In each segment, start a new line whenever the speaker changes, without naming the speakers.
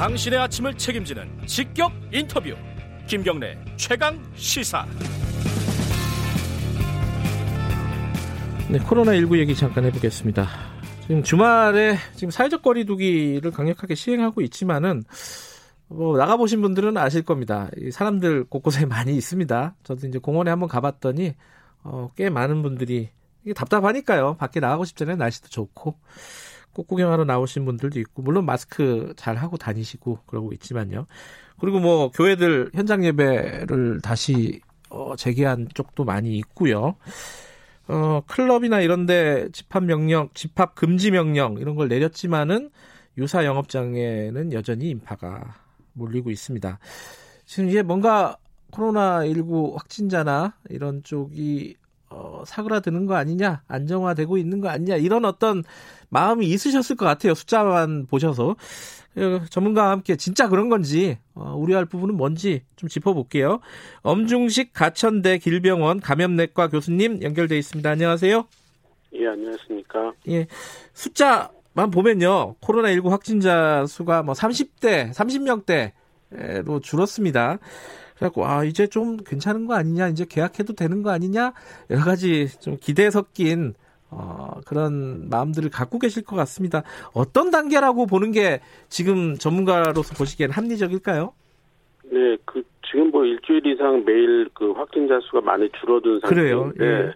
당신의 아침을 책임지는 직격 인터뷰 김경래 최강 시사
네, 코로나19 얘기 잠깐 해보겠습니다. 지금 주말에 지금 사회적 거리두기를 강력하게 시행하고 있지만은 뭐 나가보신 분들은 아실 겁니다. 이 사람들 곳곳에 많이 있습니다. 저도 이제 공원에 한번 가봤더니 어, 꽤 많은 분들이 이게 답답하니까요. 밖에 나가고 싶잖아요. 날씨도 좋고 꽃 구경하러 나오신 분들도 있고 물론 마스크 잘 하고 다니시고 그러고 있지만요. 그리고 뭐 교회들 현장 예배를 다시 어, 재개한 쪽도 많이 있고요. 어, 클럽이나 이런데 집합 명령, 집합 금지 명령 이런 걸 내렸지만은 유사 영업장에는 여전히 인파가 몰리고 있습니다. 지금 이게 뭔가 코로나 19 확진자나 이런 쪽이 어, 사그라드는 거 아니냐, 안정화되고 있는 거 아니냐 이런 어떤 마음이 있으셨을 것 같아요. 숫자만 보셔서 어, 전문가와 함께 진짜 그런 건지 어, 우려할 부분은 뭔지 좀 짚어볼게요. 엄중식 가천대 길병원 감염내과 교수님 연결돼 있습니다. 안녕하세요.
예, 안녕하십니까.
예, 숫자만 보면요, 코로나19 확진자 수가 뭐 30대, 30명대로 줄었습니다. 그래갖고 아 이제 좀 괜찮은 거 아니냐, 이제 계약해도 되는 거 아니냐 여러 가지 좀 기대 섞인 어, 그런 마음들을 갖고 계실 것 같습니다. 어떤 단계라고 보는 게 지금 전문가로서 보시기에는 합리적일까요?
네, 그 지금 뭐 일주일 이상 매일 그 확진자 수가 많이 줄어든 상태인데 예.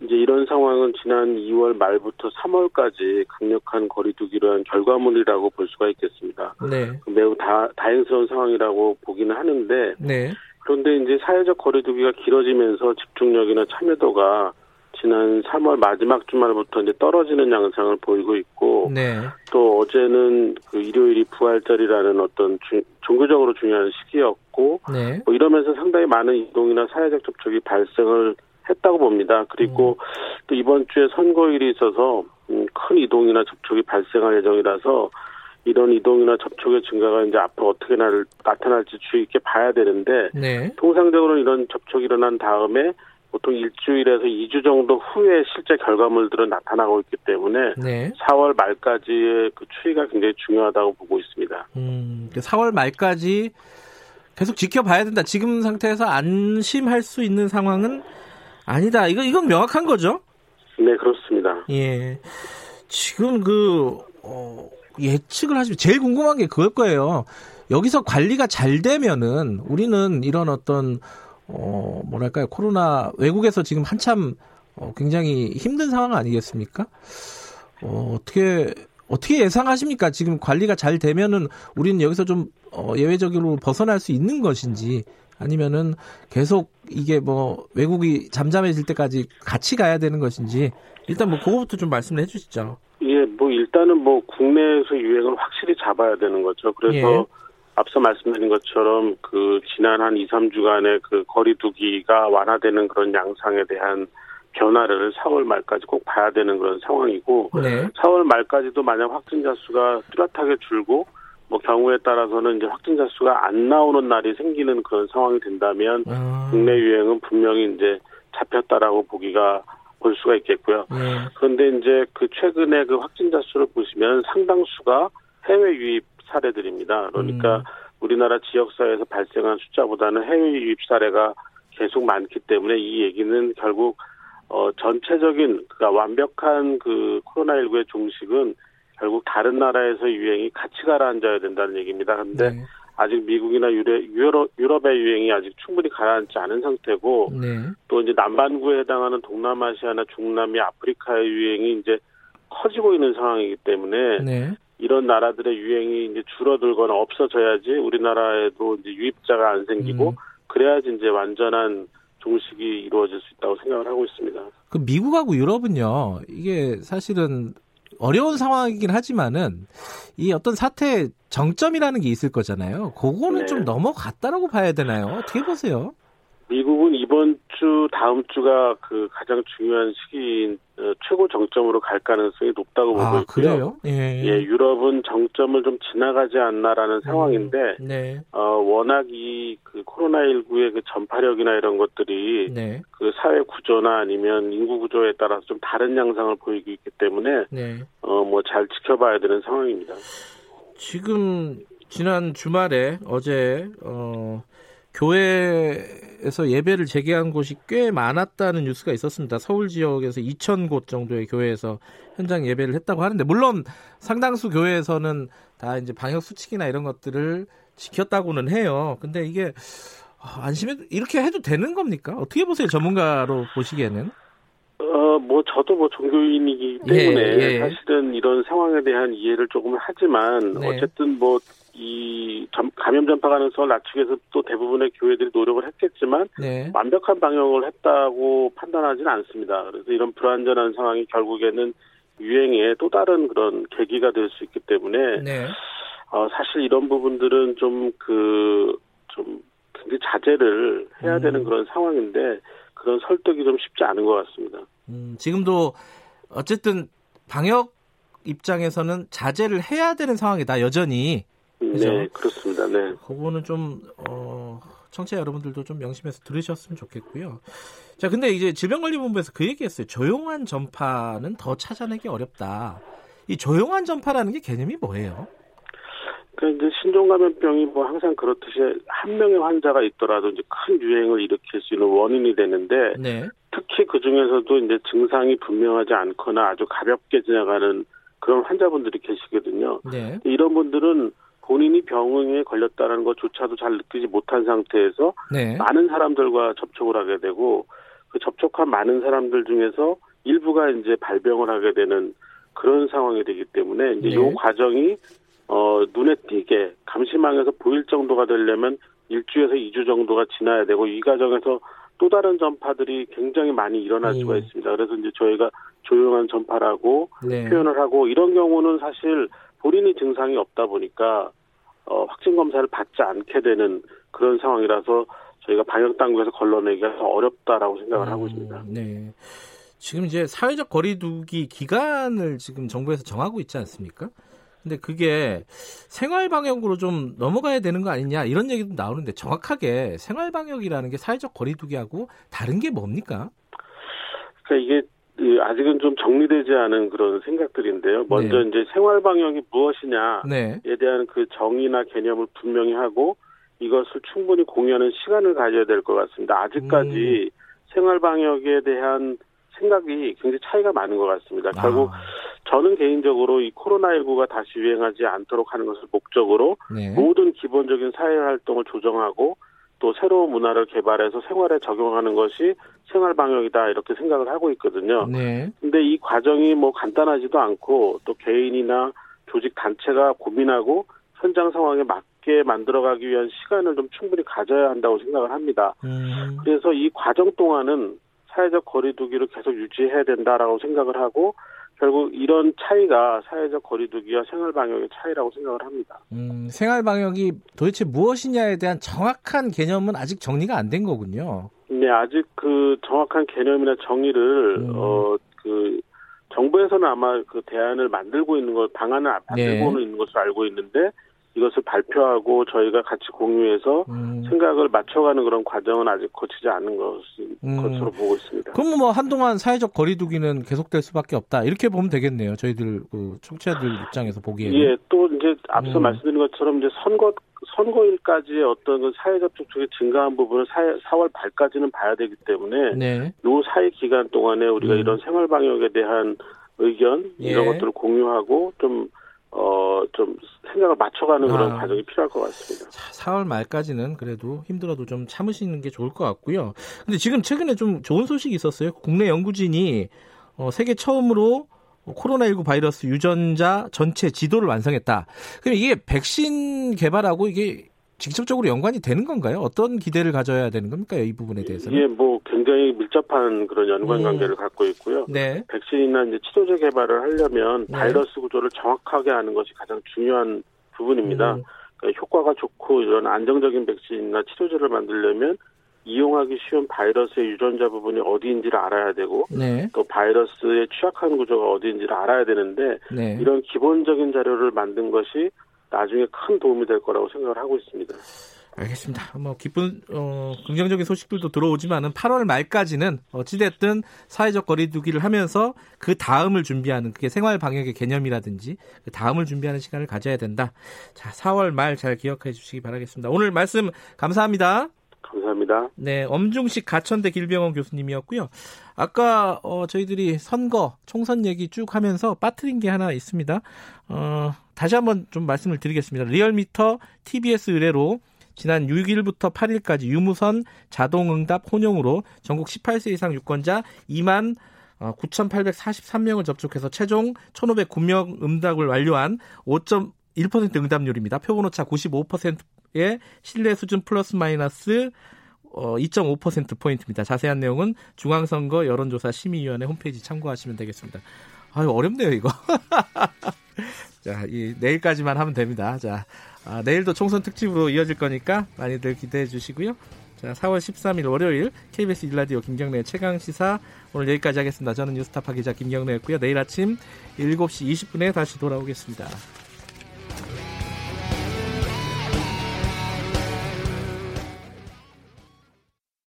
이제 이런 상황은 지난 2월 말부터 3월까지 강력한 거리두기로 한 결과물이라고 볼 수가 있겠습니다. 네. 매우 다, 다행스러운 상황이라고 보기는 하는데 네. 그런데 이제 사회적 거리두기가 길어지면서 집중력이나 참여도가 지난 3월 마지막 주말부터 이제 떨어지는 양상을 보이고 있고 네. 또 어제는 그 일요일이 부활절이라는 어떤 주, 종교적으로 중요한 시기였고 네. 뭐 이러면서 상당히 많은 이동이나 사회적 접촉이 발생을 했다고 봅니다. 그리고 음. 또 이번 주에 선거일이 있어서 음, 큰 이동이나 접촉이 발생할 예정이라서 이런 이동이나 접촉의 증가가 이제 앞으로 어떻게 나타날지 주의 깊게 봐야 되는데 네. 통상적으로 이런 접촉이 일어난 다음에 보통 일주일에서 2주 정도 후에 실제 결과물들은 나타나고 있기 때문에 네. 4월 말까지의 그 추이가 굉장히 중요하다고 보고 있습니다.
음, 4월 말까지 계속 지켜봐야 된다. 지금 상태에서 안심할 수 있는 상황은 아니다. 이거 이건 명확한 거죠?
네, 그렇습니다.
예. 지금 그 어, 예측을 하시면 제일 궁금한 게 그걸 거예요. 여기서 관리가 잘 되면은 우리는 이런 어떤 어, 뭐랄까요. 코로나 외국에서 지금 한참 어, 굉장히 힘든 상황 아니겠습니까? 어, 어떻게 어떻게 예상하십니까? 지금 관리가 잘 되면은 우리는 여기서 좀 어, 예외적으로 벗어날 수 있는 것인지 아니면은 계속 이게 뭐 외국이 잠잠해질 때까지 같이 가야 되는 것인지 일단 뭐 그거부터 좀 말씀을 해주시죠.
예, 뭐 일단은 뭐 국내에서 유행을 확실히 잡아야 되는 거죠. 그래서 예. 앞서 말씀드린 것처럼 그 지난 한 2, 3주간의 그 거리두기가 완화되는 그런 양상에 대한 변화를 4월 말까지 꼭 봐야 되는 그런 상황이고 네. 4월 말까지도 만약 확진자 수가 뚜렷하게 줄고 뭐 경우에 따라서는 이제 확진자 수가 안 나오는 날이 생기는 그런 상황이 된다면 아. 국내 유행은 분명히 이제 잡혔다라고 보기가 볼 수가 있겠고요. 네. 그런데 이제 그 최근에 그 확진자 수를 보시면 상당수가 해외 유입 사례들입니다. 그러니까 음. 우리나라 지역사회에서 발생한 숫자보다는 해외 유입 사례가 계속 많기 때문에 이 얘기는 결국 어 전체적인 그니까 완벽한 그 코로나19의 종식은 결국 다른 나라에서 유행이 같이 가라앉아야 된다는 얘기입니다. 그런데 네. 아직 미국이나 유럽, 유럽의 유행이 아직 충분히 가라앉지 않은 상태고 네. 또 이제 남반구에 해당하는 동남아시아나 중남미 아프리카의 유행이 이제 커지고 있는 상황이기 때문에 네. 이런 나라들의 유행이 이제 줄어들거나 없어져야지 우리나라에도 이제 유입자가 안 생기고 음. 그래야지 이제 완전한 종식이 이루어질 수 있다고 생각을 하고 있습니다.
그 미국하고 유럽은요, 이게 사실은 어려운 상황이긴 하지만은 이 어떤 사태의 정점이라는 게 있을 거잖아요. 그거는 네. 좀 넘어갔다라고 봐야 되나요? 어떻게 보세요?
미국은 이번 주 다음 주가 그 가장 중요한 시기인 어, 최고 정점으로 갈 가능성이 높다고 보고 아, 있고요.
그래요? 예.
예, 유럽은 정점을 좀 지나가지 않나라는 음, 상황인데 네. 어, 워낙 이 그 코로나 19의 그 전파력이나 이런 것들이 네. 그 사회 구조나 아니면 인구 구조에 따라서 좀 다른 양상을 보이고 있기 때문에 네. 어 뭐 잘 지켜봐야 되는 상황입니다.
지금 지난 주말에 어제 어, 교회에서 예배를 재개한 곳이 꽤 많았다는 뉴스가 있었습니다. 서울 지역에서 2천 곳 정도의 교회에서 현장 예배를 했다고 하는데 물론 상당수 교회에서는 다 이제 방역 수칙이나 이런 것들을 지켰다고는 해요. 근데 이게 아, 안심해 이렇게 해도 되는 겁니까? 어떻게 보세요, 전문가로 보시기에는?
어, 뭐, 저도 뭐 종교인이기
예,
때문에
예.
사실은 이런 상황에 대한 이해를 조금 하지만
네.
어쨌든 뭐, 이 점- 감염 전파 가능성을 낮추기 위해서 또 대부분의 교회들이 노력을 했겠지만
네.
완벽한 방역을 했다고 판단하지는 않습니다. 그래서 이런 불안전한 상황이 결국에는 유행의 또 다른 그런 계기가 될 수 있기 때문에
네.
어, 사실 이런 부분들은 좀 그, 좀 굉장히 자제를 해야
음.
되는 그런 상황인데 그런 설득이 좀 쉽지 않은 것 같습니다.
음, 지금도 어쨌든 방역 입장에서는 자제를 해야 되는 상황이다. 여전히 그죠?
네, 그렇습니다. 네.
그거는 좀 어, 청취자 여러분들도 좀 명심해서 들으셨으면 좋겠고요. 자, 근데 이제 질병관리본부에서 그 얘기했어요. 조용한 전파는 더 찾아내기 어렵다. 이 조용한 전파라는 게 개념이 뭐예요?
그러니까 이제 신종감염병이 뭐 항상 그렇듯이 한 명의 환자가 있더라도 이제 큰 유행을 일으킬 수 있는 원인이 되는데
네.
특히 그 중에서도 이제 증상이 분명하지 않거나 아주 가볍게 지나가는 그런 환자분들이 계시거든요.
네.
이런 분들은 본인이 병에 걸렸다는 것조차도 잘 느끼지 못한 상태에서
네.
많은 사람들과 접촉을 하게 되고 그 접촉한 많은 사람들 중에서 일부가 이제 발병을 하게 되는 그런 상황이 되기 때문에 이제
네.
요 과정이 어 눈에 띄게 감시망에서 보일 정도가 되려면 일주에서 이주 정도가 지나야 되고 이 과정에서 또 다른 전파들이 굉장히 많이 일어날 수가
음.
있습니다. 그래서 이제 저희가 조용한 전파라고
네.
표현을 하고 이런 경우는 사실 본인이 증상이 없다 보니까 어, 확진 검사를 받지 않게 되는 그런 상황이라서 저희가 방역 당국에서 걸러내기가 더 어렵다라고 생각을 하고 있습니다.
음, 네. 지금 이제 사회적 거리두기 기간을 지금 정부에서 정하고 있지 않습니까? 근데 그게 생활 방역으로 좀 넘어가야 되는 거 아니냐 이런 얘기도 나오는데 정확하게 생활 방역이라는 게 사회적 거리두기하고 다른 게 뭡니까?
그러니까 이게 이, 아직은 좀 정리되지 않은 그런 생각들인데요. 먼저
네.
이제 생활 방역이 무엇이냐에
네.
대한 그 정의나 개념을 분명히 하고 이것을 충분히 공유하는 시간을 가져야 될 것 같습니다. 아직까지 생활 방역에 대한 생각이 굉장히 차이가 많은 것 같습니다. 결국
아,
저는 개인적으로 이 코로나19가 다시 유행하지 않도록 하는 것을 목적으로
네.
모든 기본적인 사회 활동을 조정하고 또 새로운 문화를 개발해서 생활에 적용하는 것이 생활 방역이다 이렇게 생각을 하고 있거든요.
네.
근데 이 과정이 뭐 간단하지도 않고 또 개인이나 조직 단체가 고민하고 현장 상황에 맞게 만들어가기 위한 시간을 좀 충분히 가져야 한다고 생각을 합니다.
음,
그래서 이 과정 동안은 사회적 거리두기를 계속 유지해야 된다라고 생각을 하고 결국 이런 차이가 사회적 거리두기와 생활 방역의 차이라고 생각을 합니다.
음, 생활 방역이 도대체 무엇이냐에 대한 정확한 개념은 아직 정리가 안 된 거군요.
네, 아직 그 정확한 개념이나 정의를
음.
어그 정부에서는 아마 그 대안을 만들고 있는 것 방안을
네.
만들고는 있는 것으로 알고 있는데 이것을 발표하고 저희가 같이 공유해서
음,
생각을 맞춰가는 그런 과정은 아직 거치지 않은 것,
음.
것으로 보고 있습니다.
그럼 뭐 한동안 사회적 거리두기는 계속될 수밖에 없다 이렇게 보면 되겠네요. 저희들 그 청취자들 입장에서 보기에는.
예, 또 이제 앞서
음.
말씀드린 것처럼 이제 선거 선거일까지의 어떤 그 사회적 접촉이 증가한 부분을 4, 월 말까지는 봐야 되기 때문에
네.
요 사이 기간 동안에 우리가
음.
이런 생활 방역에 대한 의견 이런
예.
것들을 공유하고 좀 어, 좀 생각을 맞춰가는 그런
아.
과정이 필요할 것 같습니다.
자, 4월 말까지는 그래도 힘들어도 좀 참으시는 게 좋을 것 같고요. 근데 지금 최근에 좀 좋은 소식이 있었어요. 국내 연구진이 어, 세계 처음으로 코로나19 바이러스 유전자 전체 지도를 완성했다. 그럼 이게 백신 개발하고 이게 직접적으로 연관이 되는 건가요? 어떤 기대를 가져야 되는 겁니까? 이 부분에 대해서는?
이게 뭐 굉장히 밀접한 그런 연관
음.
관계를 갖고 있고요.
네.
백신이나 이제 치료제 개발을 하려면
네.
바이러스 구조를 정확하게 아는 것이 가장 중요한 부분입니다.
음,
그러니까 효과가 좋고 이런 안정적인 백신이나 치료제를 만들려면 이용하기 쉬운 바이러스의 유전자 부분이 어디인지를 알아야 되고
네.
또 바이러스의 취약한 구조가 어디인지를 알아야 되는데
네.
이런 기본적인 자료를 만든 것이 나중에 큰 도움이 될 거라고 생각을 하고 있습니다.
알겠습니다. 뭐 기쁜 어, 긍정적인 소식들도 들어오지만은 8월 말까지는 어찌됐든 사회적 거리두기를 하면서 그 다음을 준비하는 그게 생활 방역의 개념이라든지 그 다음을 준비하는 시간을 가져야 된다. 자, 4월 말 잘 기억해 주시기 바라겠습니다. 오늘 말씀 감사합니다.
감사합니다.
네, 엄중식 가천대 길병원 교수님이었고요. 아까 어, 저희들이 선거 총선 얘기 쭉 하면서 빠뜨린 게 하나 있습니다. 어, 다시 한번 좀 말씀을 드리겠습니다. 리얼미터 TBS 의뢰로 지난 6일부터 8일까지 유무선 자동응답 혼용으로 전국 18세 이상 유권자 2만 9,843명을 접촉해서 최종 1,509명 응답을 완료한 5.1% 응답률입니다. 표본오차 95%의 신뢰 수준 플러스 마이너스 2.5%포인트입니다. 자세한 내용은 중앙선거 여론조사 심의위원회 홈페이지 참고하시면 되겠습니다. 아유, 어렵네요, 이거. 자, 이, 내일까지만 하면 됩니다. 자, 아, 내일도 총선 특집으로 이어질 거니까 많이들 기대해 주시고요. 자, 4월 13일 월요일 KBS 일라디오 김경래 최강 시사 오늘 여기까지 하겠습니다. 저는 뉴스타파 기자 김경래였고요. 내일 아침 7시 20분에 다시 돌아오겠습니다.